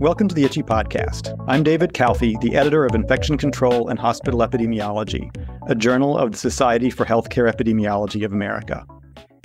Welcome to the ICHE Podcast. I'm David Calfee, the editor of Infection Control and Hospital Epidemiology, a journal of the Society for Healthcare Epidemiology of America.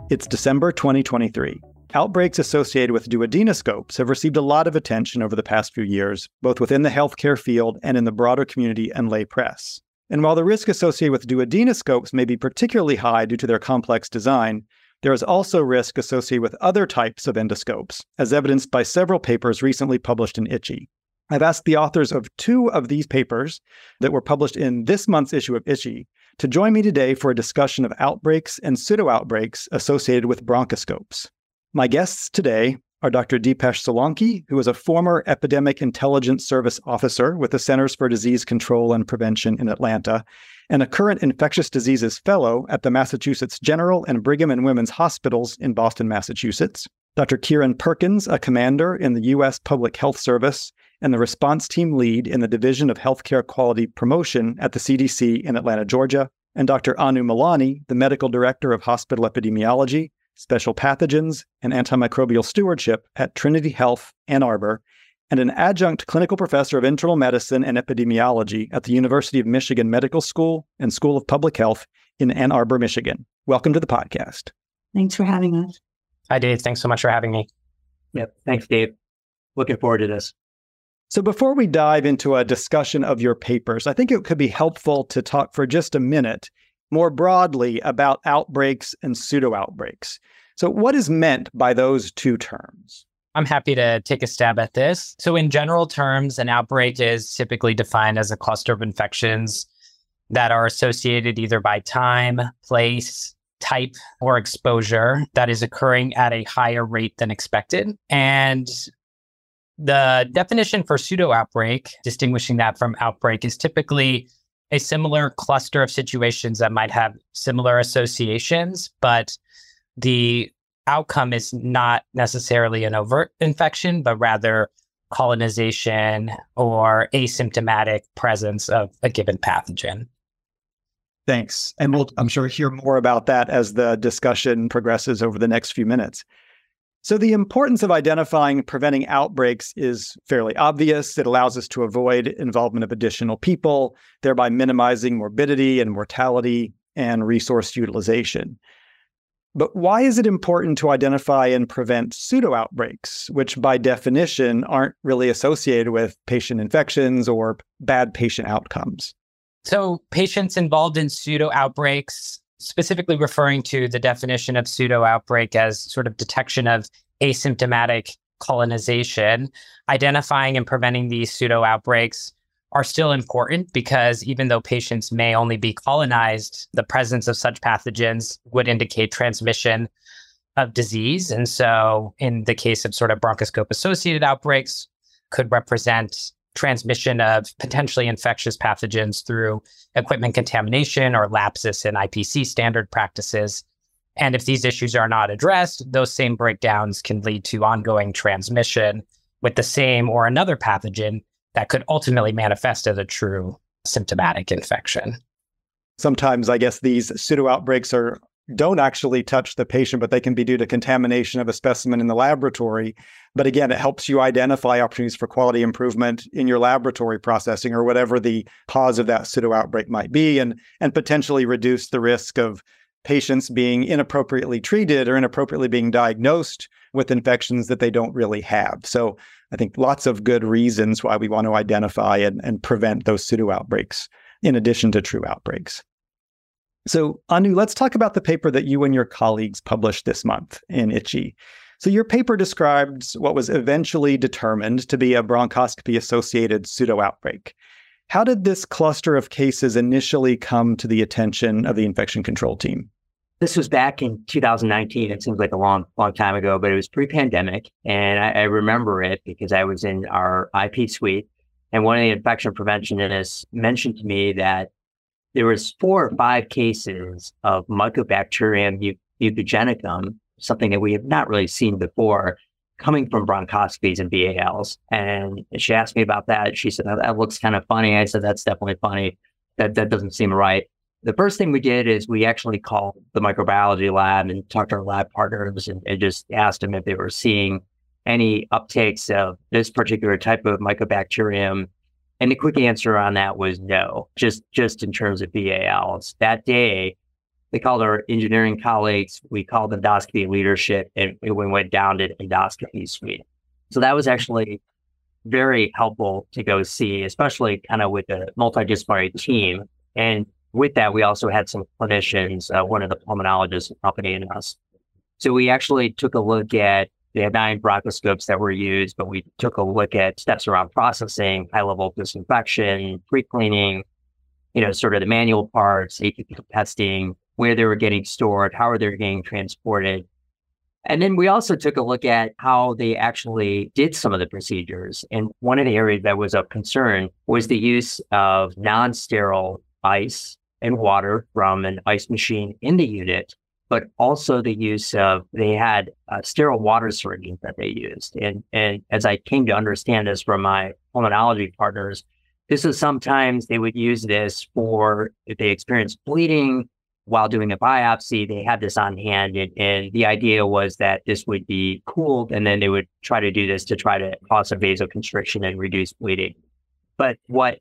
It's December 2023. Outbreaks associated with duodenoscopes have received a lot of attention over the past few years, both within the healthcare field and in the broader community and lay press. And while the risk associated with duodenoscopes may be particularly high due to their complex design, there is also risk associated with other types of endoscopes, as evidenced by several papers recently published in ICHE. I've asked the authors of two of these papers that were published in this month's issue of ICHE to join me today for a discussion of outbreaks and pseudo outbreaks associated with bronchoscopes. My guests today are Dr. Dipesh Solanky, who is a former Epidemic Intelligence Service officer with the Centers for Disease Control and Prevention in Atlanta, and a current infectious diseases fellow at the Massachusetts General and Brigham and Women's Hospitals in Boston, Massachusetts. Dr. Kiran Perkins, a commander in the U.S. Public Health Service and the response team lead in the Division of Healthcare Quality Promotion at the CDC in Atlanta, Georgia. And Dr. Anu Malani, the medical director of hospital epidemiology, special pathogens, and antimicrobial stewardship at Trinity Health, Ann Arbor, and an adjunct clinical professor of internal medicine and epidemiology at the University of Michigan Medical School and School of Public Health in Ann Arbor, Michigan. Welcome to the podcast. Thanks for having us. Hi, Dave. Thanks so much for having me. Yep. Thanks, Dave. Looking forward to this. So, before we dive into a discussion of your papers, I think it could be helpful to talk for just a minute more broadly about outbreaks and pseudo outbreaks. So, what is meant by those two terms? I'm happy to take a stab at this. So, in general terms, an outbreak is typically defined as a cluster of infections that are associated either by time, place, type, or exposure that is occurring at a higher rate than expected. And the definition for pseudo outbreak, distinguishing that from outbreak, is typically a similar cluster of situations that might have similar associations, but the outcome is not necessarily an overt infection, but rather colonization or asymptomatic presence of a given pathogen. Thanks. And we'll, I'm sure, hear more about that as the discussion progresses over the next few minutes. So, the importance of identifying preventing outbreaks is fairly obvious. It allows us to avoid involvement of additional people, thereby minimizing morbidity and mortality and resource utilization. But why is it important to identify and prevent pseudo outbreaks, which by definition aren't really associated with patient infections or bad patient outcomes? So, patients involved in pseudo outbreaks, specifically referring to the definition of pseudo outbreak as sort of detection of asymptomatic colonization, identifying and preventing these pseudo outbreaks are still important because even though patients may only be colonized, the presence of such pathogens would indicate transmission of disease. And so, in the case of sort of bronchoscope associated outbreaks, could represent transmission of potentially infectious pathogens through equipment contamination or lapses in IPC standard practices. And if these issues are not addressed, those same breakdowns can lead to ongoing transmission with the same or another pathogen that could ultimately manifest as a true symptomatic infection. Sometimes I guess these pseudo outbreaks are don't actually touch the patient, but they can be due to contamination of a specimen in the laboratory. But again, it helps you identify opportunities for quality improvement in your laboratory processing or whatever the cause of that pseudo outbreak might be, and, and potentially reduce the risk of patients being inappropriately treated or inappropriately being diagnosed with infections that they don't really have. So I think lots of good reasons why we want to identify and, and prevent those pseudo outbreaks in addition to true outbreaks. So, Anu, let's talk about the paper that you and your colleagues published this month in ICHE. So, your paper describes what was eventually determined to be a bronchoscopy associated pseudo outbreak. How did this cluster of cases initially come to the attention of the infection control team? This was back in 2019. It seems like a long, long time ago, but it was pre-pandemic, and I, I remember it because I was in our IP suite, and one of the infection preventionists mentioned to me that there was four or five cases of Mycobacterium mucogenicum, something that we have not really seen before, coming from bronchoscopies and BALs. And she asked me about that. She said, oh, that looks kind of funny. I said, that's definitely funny. That, that doesn't seem right. The first thing we did is we actually called the microbiology lab and talked to our lab partners and, and just asked them if they were seeing any uptakes of this particular type of mycobacterium? And the quick answer on that was no, just just in terms of BALs. That day, they called our engineering colleagues, we called the endoscopy leadership, and we went down to endoscopy suite. So that was actually very helpful to go see, especially kind of with a multidisciplinary team. And with that, we also had some clinicians, uh, one of the pulmonologists accompanying us. So we actually took a look at they had nine bronchoscopes that were used, but we took a look at steps around processing, high level disinfection, pre cleaning, you know, sort of the manual parts, testing, where they were getting stored, how are they getting transported. And then we also took a look at how they actually did some of the procedures. And one of the areas that was of concern was the use of non sterile ice and water from an ice machine in the unit, but also the use of they had uh, sterile water syringes that they used. And and as I came to understand this from my pulmonology partners, this is sometimes they would use this for if they experienced bleeding while doing a biopsy, they had this on hand. And, and, the idea was that this would be cooled and then they would try to do this to try to cause a vasoconstriction and reduce bleeding. But what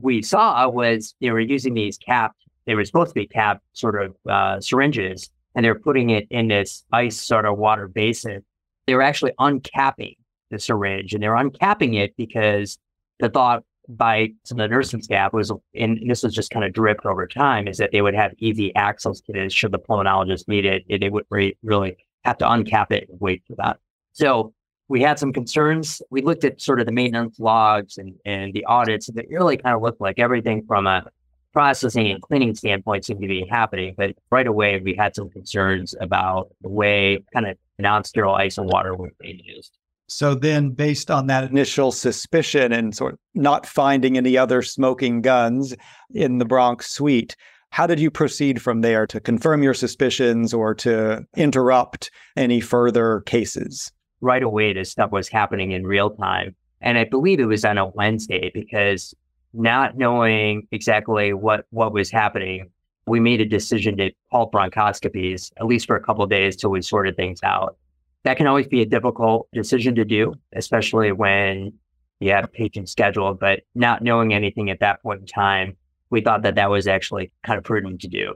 we saw was they were using these capped, they were supposed to be capped sort of uh, syringes, and they were putting it in this ice sort of water basin. They were actually uncapping the syringe, and they were uncapping it because the thought by some of the nursing staff was, and this was just kind of dripped over time, is that they would have easy access to this should the pulmonologist need it. and They would really have to uncap it and wait for that. So we had some concerns. We looked at sort of the maintenance logs and, and the audits that really kind of looked like everything from a processing and cleaning standpoint seemed to be happening. But right away, we had some concerns about the way kind of non-sterile ice and water were being used. So then, based on that initial suspicion and sort of not finding any other smoking guns in the bronch suite, how did you proceed from there to confirm your suspicions or to interrupt any further cases? right away this stuff was happening in real time. And I believe it was on a Wednesday because not knowing exactly what, what was happening, we made a decision to halt bronchoscopies, at least for a couple days till we sorted things out. That can always be a difficult decision to do, especially when you have patients scheduled, but not knowing anything at that point in time, we thought that that was actually kind of prudent to do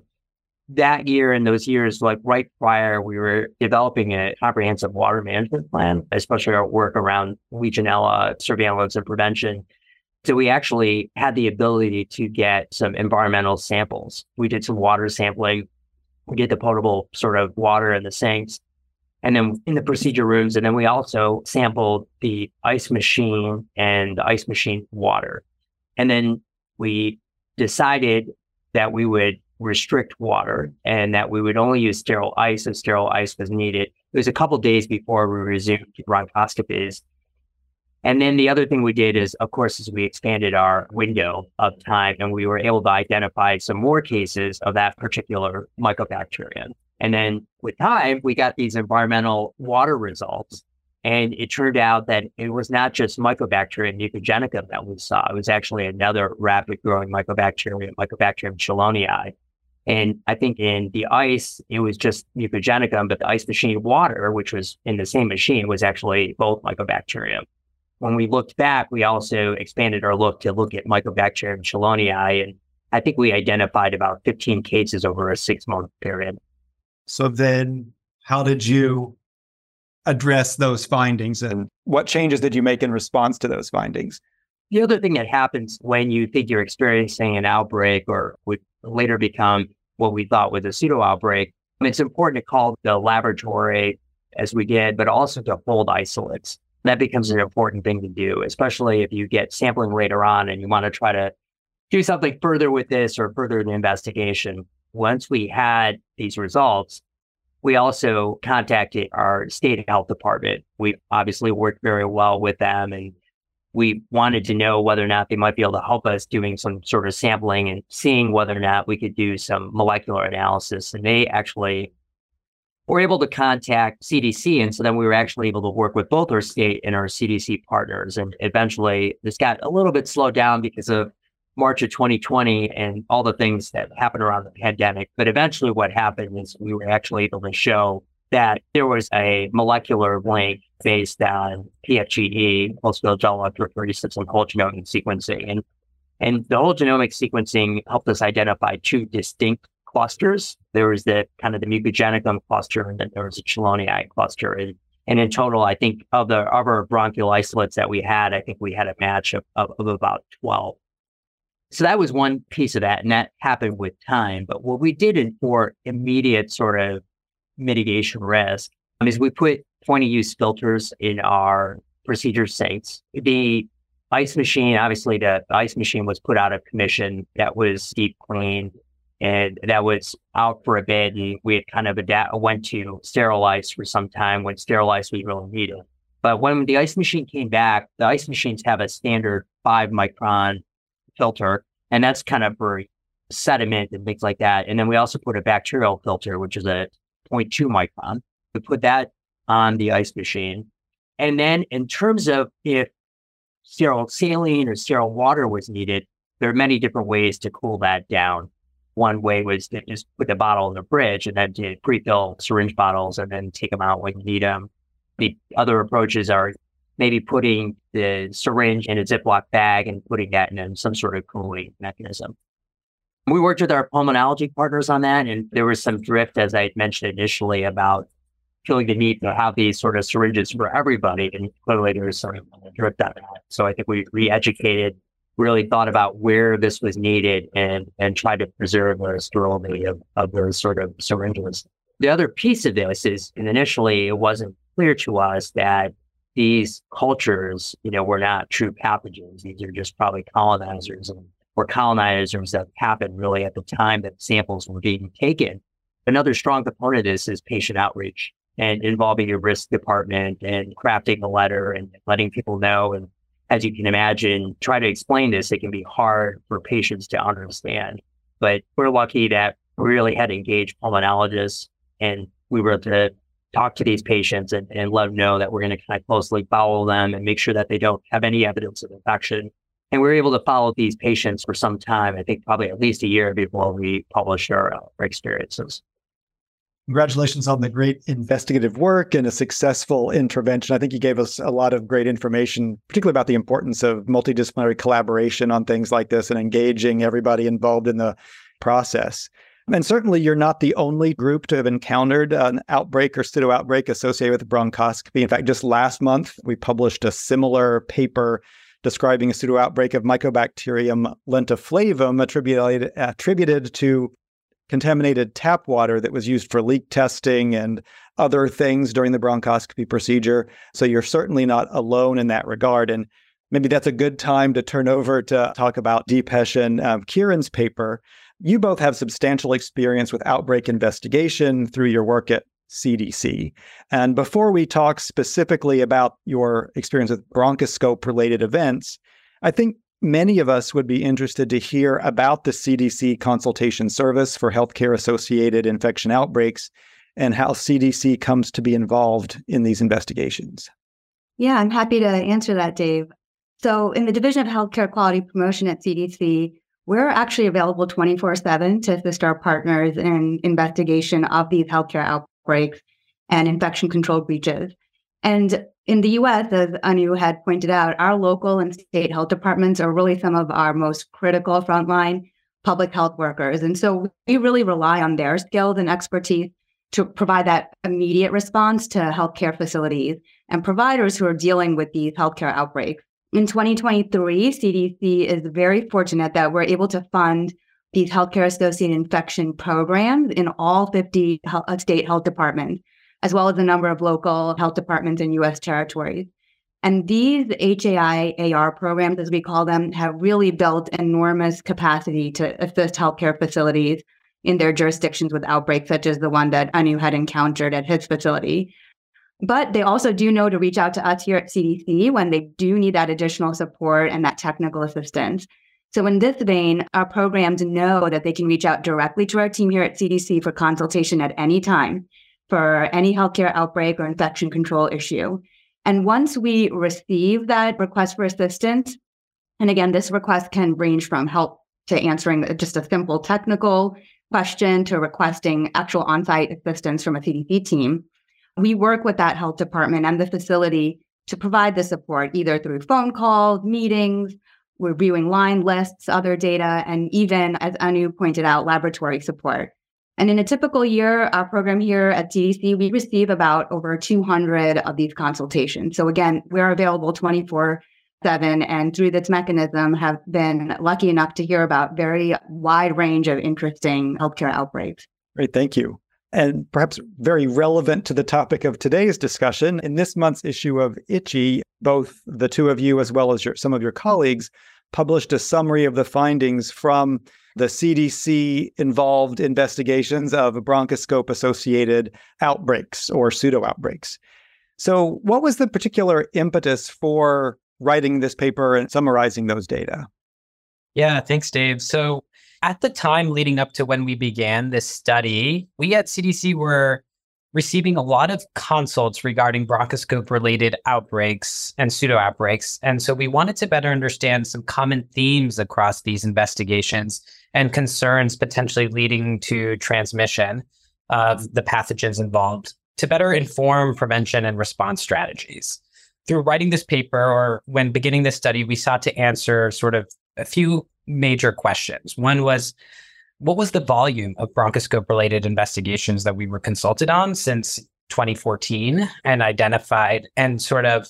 that year and those years, like right prior, we were developing a comprehensive water management plan, especially our work around Legionella surveillance and prevention. So we actually had the ability to get some environmental samples. We did some water sampling. We did the potable sort of water in the sinks and then in the procedure rooms. And then we also sampled the ice machine and the ice machine water. And then we decided that we would restrict water and that we would only use sterile ice if sterile ice was needed. It was a couple days before we resumed bronchoscopies. And then the other thing we did is, of course, is we expanded our window of time and we were able to identify some more cases of that particular mycobacterium. And then with time, we got these environmental water results. And it turned out that it was not just Mycobacterium mucogenicum that we saw. It was actually another rapid growing mycobacterium, Mycobacterium chelonae, and I think in the ice, it was just mucogenicum, but the ice machine water, which was in the same machine, was actually both mycobacterium. When we looked back, we also expanded our look to look at Mycobacterium chelonae, and I think we identified about 15 cases over a six month period. So then, how did you address those findings, and what changes did you make in response to those findings? The other thing that happens when you think you're experiencing an outbreak or would later become what we thought was a pseudo outbreak, it's important to call the laboratory as we did, but also to hold isolates. That becomes an important thing to do, especially if you get sampling later on and you want to try to do something further with this or further the investigation. Once we had these results, we also contacted our state health department. We obviously worked very well with them and we wanted to know whether or not they might be able to help us doing some sort of sampling and seeing whether or not we could do some molecular analysis. And they actually were able to contact CDC. And so then we were actually able to work with both our state and our CDC partners. And eventually this got a little bit slowed down because of March of 2020 and all the things that happened around the pandemic. But eventually what happened is we were actually able to show that there was a molecular link based on PFGE, pulsed gel electrophoresis, and whole genomic sequencing. And, and the whole genomic sequencing helped us identify two distinct clusters. There was the kind of the mucogenicum cluster, and then there was a chelonae cluster. And, and in total, I think of the of our bronchial isolates that we had, I think we had a match of, of, of about 12. So that was one piece of that, and that happened with time. But what we did for immediate sort of mitigation risk um, is we put point of use filters in our procedure sites. The ice machine, obviously, the ice machine was put out of commission. That was deep cleaned and that was out for a bit. And we had kind of adapt, went to sterile ice for some time when sterile ice we really needed. But when the ice machine came back, the ice machines have a standard five micron filter, and that's kind of for sediment and things like that. And then we also put a bacterial filter, which is a 0.2 micron. We put that on the ice machine. And then in terms of if sterile saline or sterile water was needed, there are many different ways to cool that down. One way was to just put the bottle in the fridge and then to pre-fill syringe bottles and then take them out when you need them. The other approaches are maybe putting the syringe in a Ziploc bag and putting that in some sort of cooling mechanism. We worked with our pulmonology partners on that, and there was some drift, as I mentioned initially, about feeling the need to have these sort of syringes for everybody. And clearly there's some drift on that. So I think we re-educated, really thought about where this was needed and and tried to preserve the sterility of, of those sort of syringes. The other piece of this is initially it wasn't clear to us that these cultures, you know, were not true pathogens. These are just probably colonizers and or colonizers that happened really at the time that samples were being taken. Another strong component of this is patient outreach and involving your risk department and crafting a letter and letting people know. And as you can imagine, try to explain this. It can be hard for patients to understand, but we're lucky that we really had engaged pulmonologists and we were able to talk to these patients and, and let them know that we're going to kind of closely follow them and make sure that they don't have any evidence of infection. And we were able to follow these patients for some time, I think probably at least a year before we published our, uh, our experiences. Congratulations on the great investigative work and a successful intervention. I think you gave us a lot of great information, particularly about the importance of multidisciplinary collaboration on things like this and engaging everybody involved in the process. And certainly, you're not the only group to have encountered an outbreak or pseudo outbreak associated with bronchoscopy. In fact, just last month, we published a similar paper describing a pseudo outbreak of Mycobacterium lentiflavum attributed, attributed to contaminated tap water that was used for leak testing and other things during the bronchoscopy procedure. So you're certainly not alone in that regard. And maybe that's a good time to turn over to talk about Dipesh and um, Kiran's paper. You both have substantial experience with outbreak investigation through your work at CDC. And before we talk specifically about your experience with bronchoscope related events, I think Many of us would be interested to hear about the CDC consultation service for healthcare associated infection outbreaks and how CDC comes to be involved in these investigations. Yeah, I'm happy to answer that, Dave. So, in the Division of Healthcare Quality Promotion at CDC, we're actually available 24 7 to assist our partners in investigation of these healthcare outbreaks and infection control breaches. And in the US, as Anu had pointed out, our local and state health departments are really some of our most critical frontline public health workers. And so we really rely on their skills and expertise to provide that immediate response to healthcare facilities and providers who are dealing with these healthcare outbreaks. In 2023, CDC is very fortunate that we're able to fund these healthcare associated infection programs in all 50 uh, state health departments as well as a number of local health departments in US territories. And these HAI AR programs, as we call them, have really built enormous capacity to assist healthcare facilities in their jurisdictions with outbreaks, such as the one that Anu had encountered at his facility. But they also do know to reach out to us here at CDC when they do need that additional support and that technical assistance. So, in this vein, our programs know that they can reach out directly to our team here at CDC for consultation at any time for any healthcare outbreak or infection control issue. And once we receive that request for assistance, and again, this request can range from help to answering just a simple technical question to requesting actual on site assistance from a CDC team. We work with that health department and the facility to provide the support either through phone calls, meetings, reviewing line lists, other data, and even, as Anu pointed out, laboratory support. And in a typical year, our program here at CDC, we receive about over 200 of these consultations. So again, we're available 24 seven and through this mechanism have been lucky enough to hear about very wide range of interesting healthcare outbreaks. Great, thank you. And perhaps very relevant to the topic of today's discussion, in this month's issue of ICHE, both the two of you as well as your, some of your colleagues published a summary of the findings from the CDC involved investigations of bronchoscope associated outbreaks or pseudo outbreaks. So, what was the particular impetus for writing this paper and summarizing those data? Yeah, thanks, Dave. So, at the time leading up to when we began this study, we at CDC were receiving a lot of consults regarding bronchoscope related outbreaks and pseudo outbreaks. And so we wanted to better understand some common themes across these investigations and concerns potentially leading to transmission of the pathogens involved to better inform prevention and response strategies through writing this paper or when beginning this study, we sought to answer sort of a few major questions. One was, what was the volume of bronchoscope related investigations that we were consulted on since 2014 and identified and sort of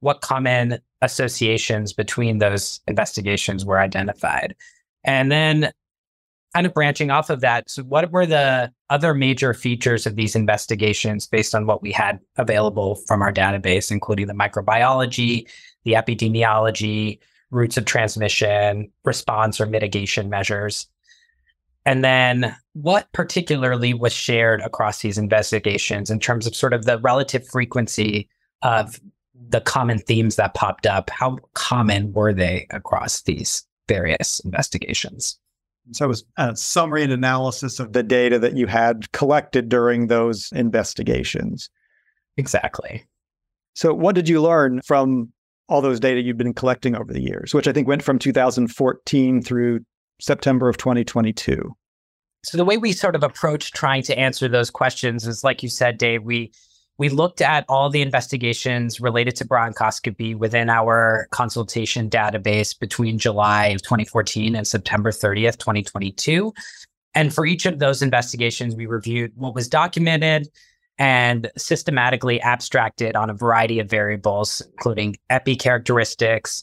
what common associations between those investigations were identified? And then kind of branching off of that, so what were the other major features of these investigations based on what we had available from our database, including the microbiology, the epidemiology, routes of transmission, response or mitigation measures? And then what particularly was shared across these investigations in terms of sort of the relative frequency of the common themes that popped up? How common were they across these various investigations? So it was a summary and analysis of the data that you had collected during those investigations. Exactly. So, what did you learn from all those data you've been collecting over the years, which I think went from 2014 through September of 2022? So, the way we sort of approach trying to answer those questions is like you said, Dave, we we looked at all the investigations related to bronchoscopy within our consultation database between July of 2014 and September 30th, 2022. And for each of those investigations, we reviewed what was documented and systematically abstracted on a variety of variables, including epi characteristics,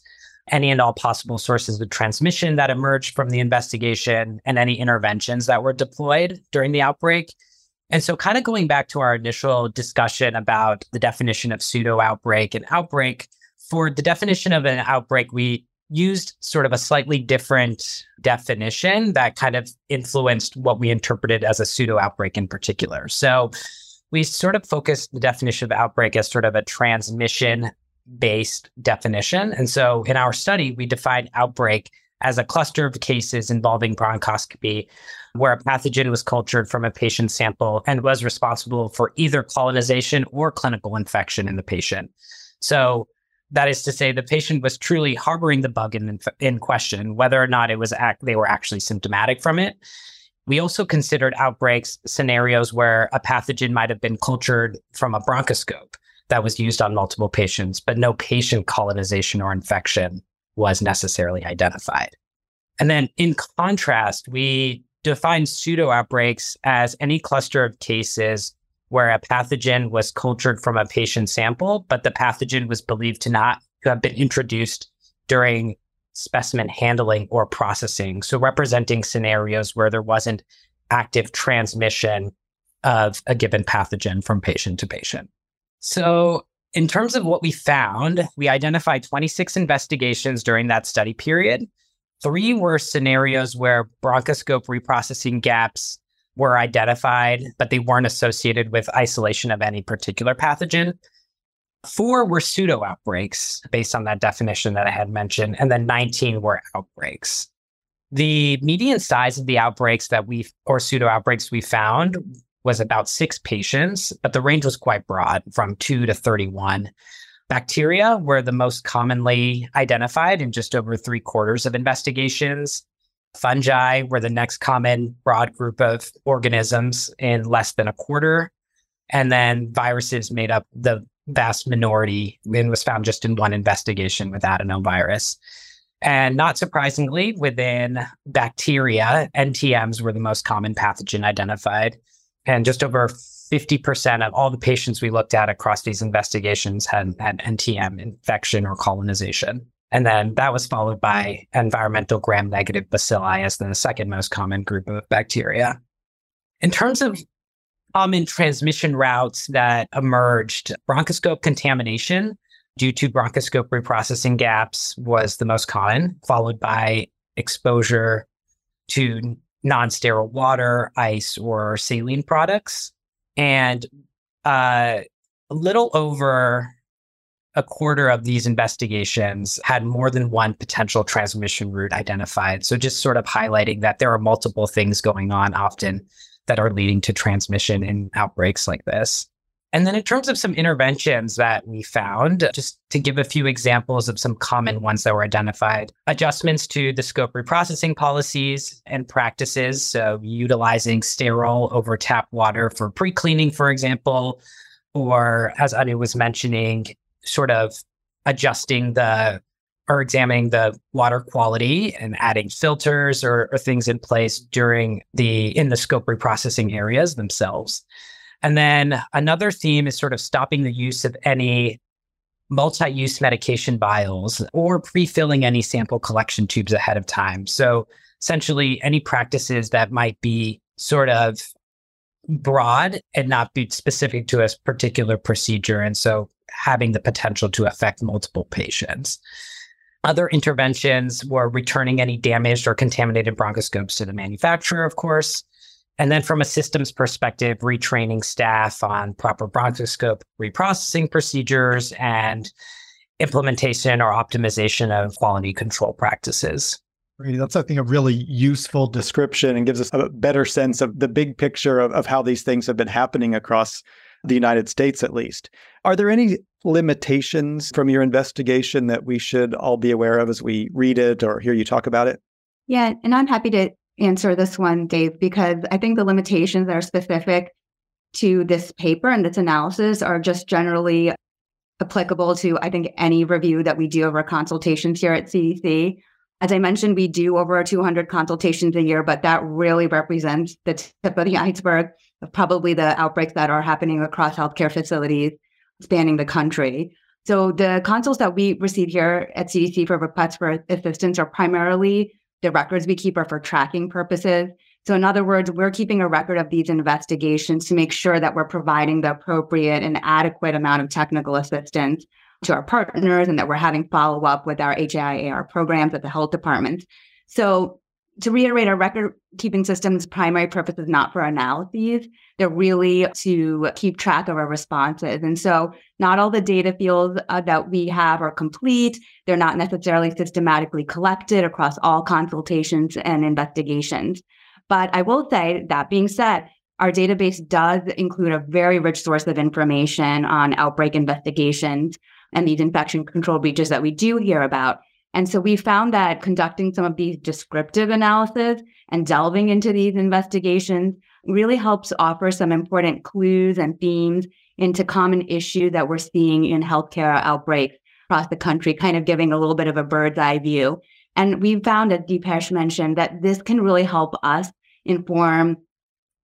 any and all possible sources of transmission that emerged from the investigation, and any interventions that were deployed during the outbreak. And so, kind of going back to our initial discussion about the definition of pseudo outbreak and outbreak, for the definition of an outbreak, we used sort of a slightly different definition that kind of influenced what we interpreted as a pseudo outbreak in particular. So, we sort of focused the definition of outbreak as sort of a transmission based definition. And so, in our study, we defined outbreak as a cluster of cases involving bronchoscopy where a pathogen was cultured from a patient sample and was responsible for either colonization or clinical infection in the patient. So, that is to say, the patient was truly harboring the bug in, in question, whether or not it was act- they were actually symptomatic from it. We also considered outbreaks scenarios where a pathogen might have been cultured from a bronchoscope that was used on multiple patients, but no patient colonization or infection was necessarily identified. And then in contrast, we define pseudo outbreaks as any cluster of cases where a pathogen was cultured from a patient sample, but the pathogen was believed to not have been introduced during specimen handling or processing. So, representing scenarios where there wasn't active transmission of a given pathogen from patient to patient. So, in terms of what we found, we identified 26 investigations during that study period. Three were scenarios where bronchoscope reprocessing gaps were identified, but they weren't associated with isolation of any particular pathogen. Four were pseudo outbreaks based on that definition that I had mentioned, and then 19 were outbreaks. The median size of the outbreaks that we or pseudo outbreaks we found was about six patients, but the range was quite broad from two to 31. Bacteria were the most commonly identified in just over three quarters of investigations. Fungi were the next common broad group of organisms in less than a quarter. And then viruses made up the vast minority and was found just in one investigation with adenovirus. And not surprisingly, within bacteria, NTMs were the most common pathogen identified. And just over 50% of all the patients we looked at across these investigations had, had NTM infection or colonization. And then that was followed by environmental gram negative bacilli as the second most common group of bacteria. In terms of common transmission routes that emerged, bronchoscope contamination due to bronchoscope reprocessing gaps was the most common, followed by exposure to non sterile water, ice, or saline products. And uh, a little over a quarter of these investigations had more than one potential transmission route identified. So, just sort of highlighting that there are multiple things going on often that are leading to transmission in outbreaks like this. And then, in terms of some interventions that we found, just to give a few examples of some common ones that were identified adjustments to the scope reprocessing policies and practices. So, utilizing sterile over tap water for pre cleaning, for example, or as Anu was mentioning, sort of adjusting the or examining the water quality and adding filters or, or things in place during the in the scope reprocessing areas themselves. And then another theme is sort of stopping the use of any multi use medication vials or pre filling any sample collection tubes ahead of time. So, essentially, any practices that might be sort of broad and not be specific to a particular procedure. And so, having the potential to affect multiple patients. Other interventions were returning any damaged or contaminated bronchoscopes to the manufacturer, of course, and then from a systems perspective, retraining staff on proper bronchoscope reprocessing procedures and implementation or optimization of quality control practices. That's, I think, a really useful description and gives us a better sense of the big picture of, of how these things have been happening across the United States, at least. Are there any limitations from your investigation that we should all be aware of as we read it or hear you talk about it? Yeah, and I'm happy to answer this one, Dave, because I think the limitations that are specific to this paper and this analysis are just generally applicable to, I think, any review that we do of our consultations here at CDC. As I mentioned, we do over 200 consultations a year, but that really represents the tip of the iceberg of probably the outbreaks that are happening across healthcare facilities spanning the country. So the consults that we receive here at CDC for requests for assistance are primarily the records we keep are for tracking purposes. So, in other words, we're keeping a record of these investigations to make sure that we're providing the appropriate and adequate amount of technical assistance to our partners and that we're having follow up with our HAIAR programs at the health department. So, to reiterate, our record keeping system's primary purpose is not for analyses. They're really to keep track of our responses. And so, not all the data fields uh, that we have are complete. They're not necessarily systematically collected across all consultations and investigations. But I will say, that being said, our database does include a very rich source of information on outbreak investigations and these infection control breaches that we do hear about. And so we found that conducting some of these descriptive analysis and delving into these investigations really helps offer some important clues and themes into common issues that we're seeing in healthcare outbreaks across the country, kind of giving a little bit of a bird's eye view. And we found, as Dipesh mentioned, that this can really help us inform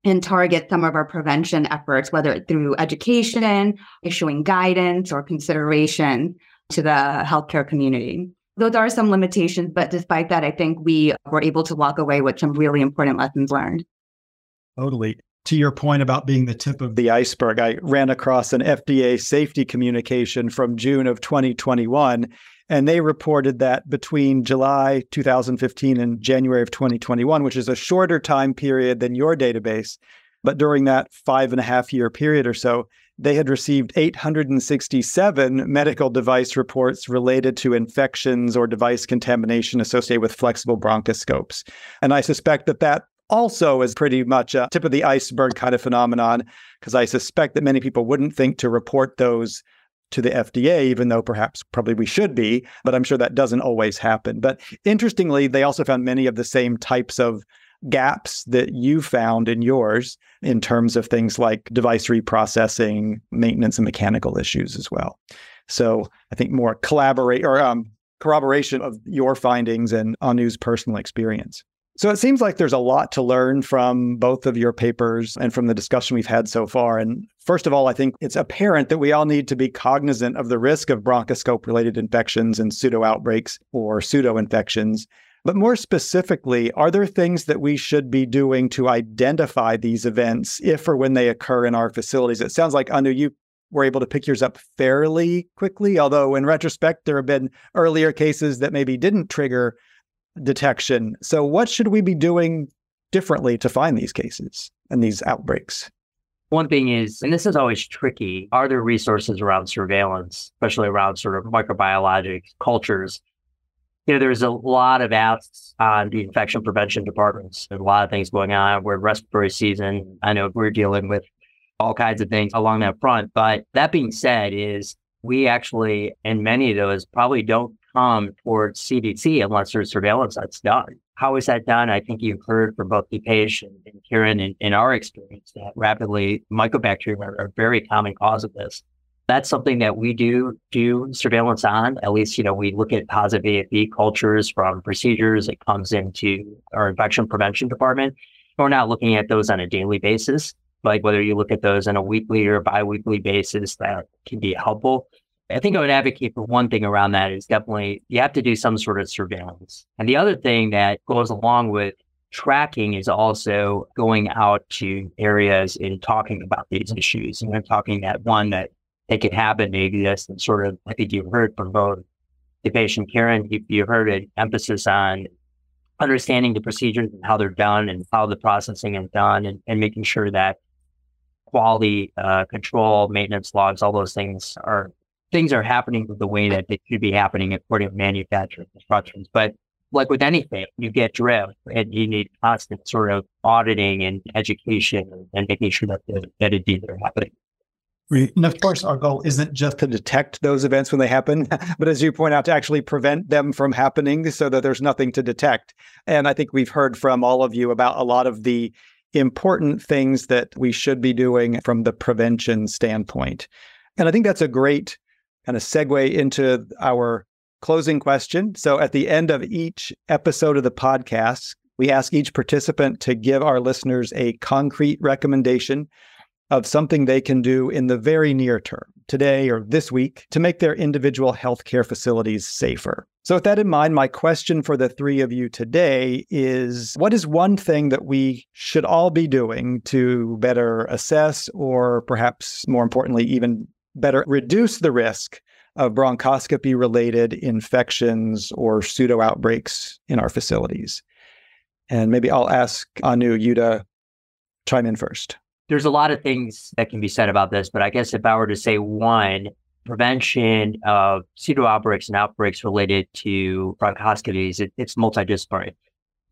and target some of our prevention efforts, whether through education, issuing guidance, or consideration to the healthcare community those are some limitations, but despite that, I think we were able to walk away with some really important lessons learned. Totally. To your point about being the tip of the iceberg, I ran across an FDA safety communication from June of 2021, and they reported that between July 2015 and January of 2021, which is a shorter time period than your database, but during that five and a half year period or so, they had received 867 medical device reports related to infections or device contamination associated with flexible bronchoscopes. And I suspect that that also is pretty much a tip of the iceberg kind of phenomenon, because I suspect that many people wouldn't think to report those to the FDA, even though perhaps probably we should be, but I'm sure that doesn't always happen. But interestingly, they also found many of the same types of gaps that you found in yours in terms of things like device reprocessing, maintenance, and mechanical issues as well. So I think more collaborate or um, corroboration of your findings and Anu's personal experience. So it seems like there's a lot to learn from both of your papers and from the discussion we've had so far. And first of all, I think it's apparent that we all need to be cognizant of the risk of bronchoscope related infections and pseudo outbreaks or pseudo infections. But more specifically, are there things that we should be doing to identify these events if or when they occur in our facilities? It sounds like, Anu, you were able to pick yours up fairly quickly, although in retrospect, there have been earlier cases that maybe didn't trigger detection. So, what should we be doing differently to find these cases and these outbreaks? One thing is, and this is always tricky, are there resources around surveillance, especially around sort of microbiologic cultures? You know, there's a lot of apps on the infection prevention departments. There's a lot of things going on. We're respiratory season. I know we're dealing with all kinds of things along that front. But that being said, is we actually, in many of those, probably don't come towards CDC unless there's surveillance that's done. How is that done? I think you've heard from both Dipesh and Kiran in, in our experience that rapidly mycobacteria are a very common cause of this. That's something that we do do surveillance on. At least, you know, we look at positive AFB cultures from procedures. It comes into our infection prevention department. We're not looking at those on a daily basis, but whether you look at those on a weekly or biweekly basis, that can be helpful. I think I would advocate for one thing around that is definitely you have to do some sort of surveillance. And the other thing that goes along with tracking is also going out to areas and talking about these issues. And I'm talking that one that it happen exist and sort of, I think you've heard from both the patient Kiran, you, you heard an emphasis on understanding the procedures and how they're done and how the processing is done and, and making sure that quality uh, control, maintenance logs, all those things are things are happening the way that they should be happening according to manufacturing instructions. But like with anything, you get drift and you need constant sort of auditing and education and making sure that the, that indeed are happening. And of course, our goal isn't just to detect those events when they happen, but as you point out, to actually prevent them from happening so that there's nothing to detect. And I think we've heard from all of you about a lot of the important things that we should be doing from the prevention standpoint. And I think that's a great kind of segue into our closing question. So at the end of each episode of the podcast, we ask each participant to give our listeners a concrete recommendation of something they can do in the very near term, today or this week, to make their individual healthcare facilities safer. So, with that in mind, my question for the three of you today is what is one thing that we should all be doing to better assess, or perhaps more importantly, even better reduce the risk of bronchoscopy related infections or pseudo outbreaks in our facilities. And maybe I'll ask Anu, you to chime in first. There's a lot of things that can be said about this, but I guess if I were to say one, prevention of pseudo outbreaks and outbreaks related to bronchoscopies, it, it's multidisciplinary.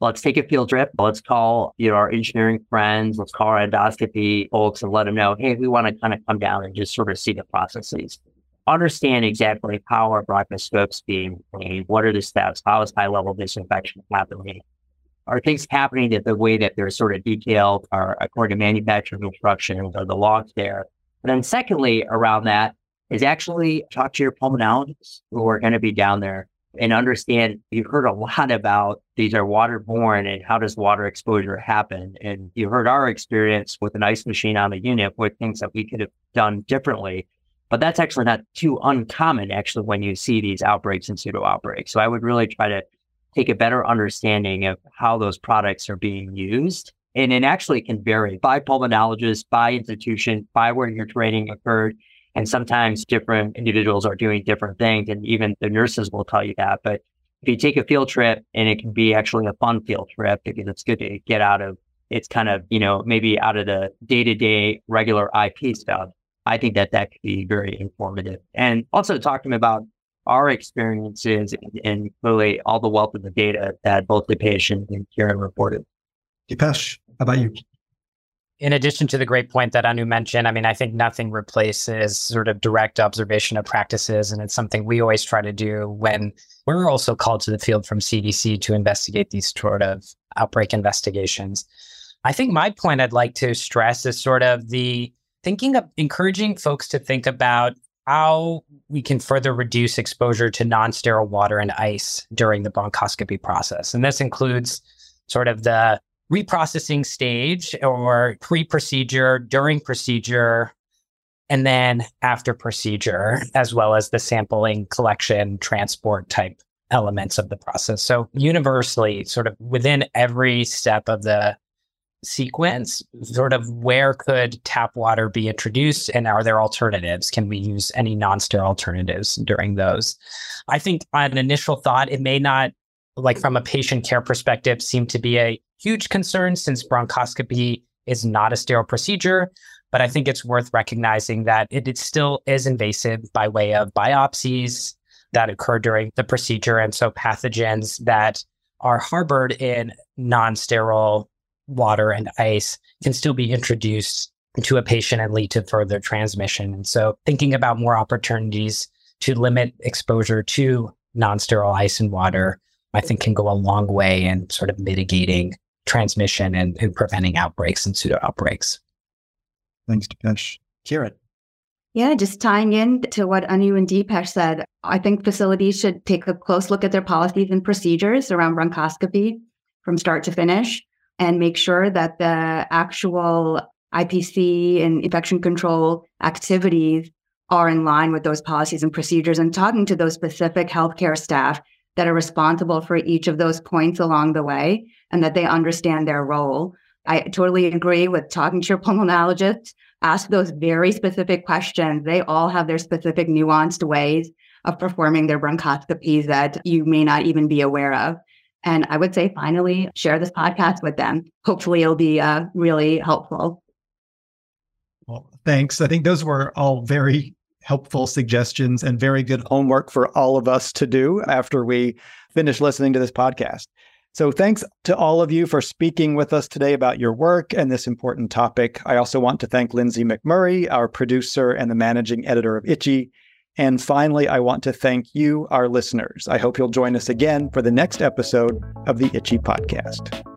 Let's take a field trip. Let's call you know our engineering friends. Let's call our endoscopy folks and let them know, hey, we want to kind of come down and just sort of see the processes. Understand exactly how our bronchoscopes being cleaned. What are the steps? How is high level disinfection happening? Are things happening that the way that they're sort of detailed are according to manufacturing instructions? or the logs there? And then secondly, around that is actually talk to your pulmonologists who are going to be down there and understand you've heard a lot about these are waterborne and how does water exposure happen. And you heard our experience with an ice machine on the unit with things that we could have done differently. But that's actually not too uncommon, actually, when you see these outbreaks and pseudo outbreaks. So I would really try to take a better understanding of how those products are being used. And it actually can vary by pulmonologist, by institution, by where your training occurred. And sometimes different individuals are doing different things. And even the nurses will tell you that. But if you take a field trip and it can be actually a fun field trip because it's good to get out of, it's kind of, you know, maybe out of the day to day regular IP stuff. I think that that could be very informative. And also talking about our experiences and clearly all the wealth of the data that both Dipesh and Kiran reported. Dipesh, how about you? in addition to the great point that Anu mentioned, I mean, I think nothing replaces sort of direct observation of practices. And it's something we always try to do when we're also called to the field from CDC to investigate these sort of outbreak investigations. I think my point I'd like to stress is sort of the thinking of encouraging folks to think about how we can further reduce exposure to non sterile water and ice during the bronchoscopy process. And this includes sort of the reprocessing stage or pre procedure, during procedure, and then after procedure, as well as the sampling, collection, transport type elements of the process. So, universally, sort of within every step of the sequence, sort of where could tap water be introduced and are there alternatives? Can we use any non sterile alternatives during those? I think on an initial thought, it may not like from a patient care perspective, seem to be a huge concern since bronchoscopy is not a sterile procedure. But I think it's worth recognizing that it, it still is invasive by way of biopsies that occur during the procedure. And so pathogens that are harbored in non sterile water and ice can still be introduced to a patient and lead to further transmission. And so thinking about more opportunities to limit exposure to non sterile ice and water I think can go a long way in sort of mitigating transmission and, and preventing outbreaks and pseudo outbreaks. Thanks, Dipesh. Kiran. Yeah, just tying in to what Anu and Dipesh said, I think facilities should take a close look at their policies and procedures around bronchoscopy from start to finish and make sure that the actual IPC and infection control activities are in line with those policies and procedures and talking to those specific healthcare staff that are responsible for each of those points along the way and that they understand their role. I totally agree with talking to your pulmonologist. Ask those very specific questions. They all have their specific nuanced ways of performing their bronchoscopies that you may not even be aware of. And I would say, finally, share this podcast with them. Hopefully, it'll be uh, really helpful. Well, thanks. I think those were all very helpful suggestions and very good homework for all of us to do after we finish listening to this podcast. So, thanks to all of you for speaking with us today about your work and this important topic. I also want to thank Lindsay McMurray, our producer and the managing editor of ICHE. And finally, I want to thank you, our listeners. I hope you'll join us again for the next episode of the ICHE Podcast.